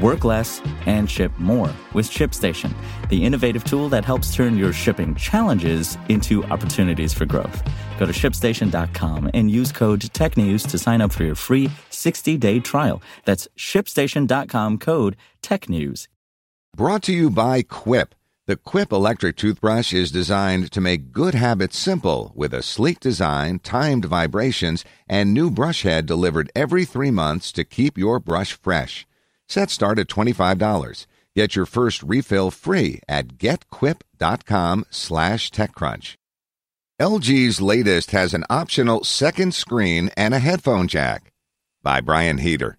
Work less and ship more with ShipStation, the innovative tool that helps turn your shipping challenges into opportunities for growth. Go to shipstation.com and use code TechNews to sign up for your free 60 day trial. That's shipstation.com code TechNews. Brought to you by Quip. The Quip electric toothbrush is designed to make good habits simple with a sleek design, timed vibrations, and new brush head delivered every three months to keep your brush fresh. Set start at $25. Get your first refill free at getquip.com slash techcrunch. LG's latest has an optional second screen and a headphone jack. By Brian Heater.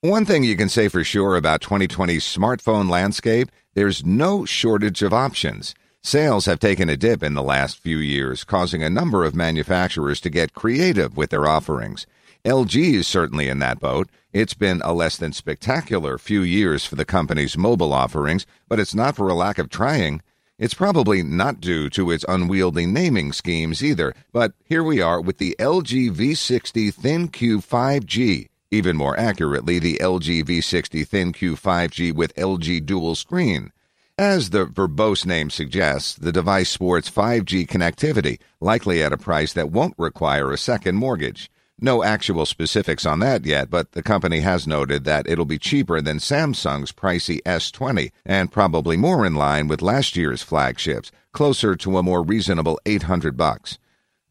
One thing you can say for sure about 2020's smartphone landscape, there's no shortage of options. Sales have taken a dip in the last few years, causing a number of manufacturers to get creative with their offerings. LG is certainly in that boat. It's been a less than spectacular few years for the company's mobile offerings, but it's not for a lack of trying. It's probably not due to its unwieldy naming schemes either, but here we are with the LG V60 ThinQ 5G, even more accurately, the LG V60 ThinQ 5G with LG dual screen. As the verbose name suggests, the device sports 5G connectivity, likely at a price that won't require a second mortgage. No actual specifics on that yet, but the company has noted that it'll be cheaper than Samsung's pricey S20 and probably more in line with last year's flagships, closer to a more reasonable 800 bucks.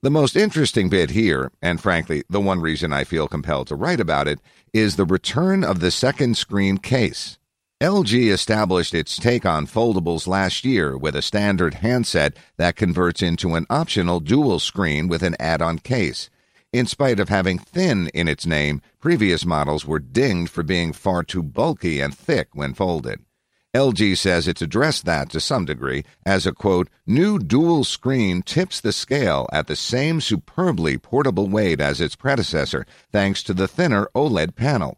The most interesting bit here, and frankly, the one reason I feel compelled to write about it, is the return of the second screen case. LG established its take on foldables last year with a standard handset that converts into an optional dual screen with an add on case. In spite of having thin in its name, previous models were dinged for being far too bulky and thick when folded. LG says it's addressed that to some degree, as a quote, new dual screen tips the scale at the same superbly portable weight as its predecessor, thanks to the thinner OLED panel.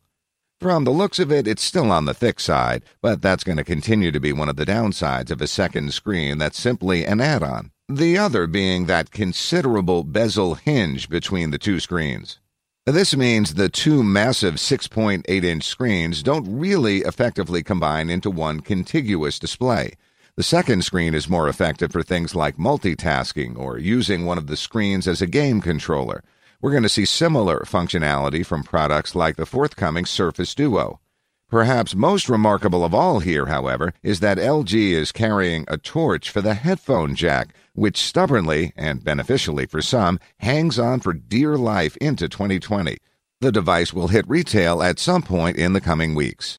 From the looks of it, it's still on the thick side, but that's going to continue to be one of the downsides of a second screen that's simply an add on the other being that considerable bezel hinge between the two screens. This means the two massive 6.8 inch screens don't really effectively combine into one contiguous display. The second screen is more effective for things like multitasking or using one of the screens as a game controller. We're going to see similar functionality from products like the forthcoming Surface Duo. Perhaps most remarkable of all here, however, is that LG is carrying a torch for the headphone jack, which stubbornly, and beneficially for some, hangs on for dear life into 2020. The device will hit retail at some point in the coming weeks.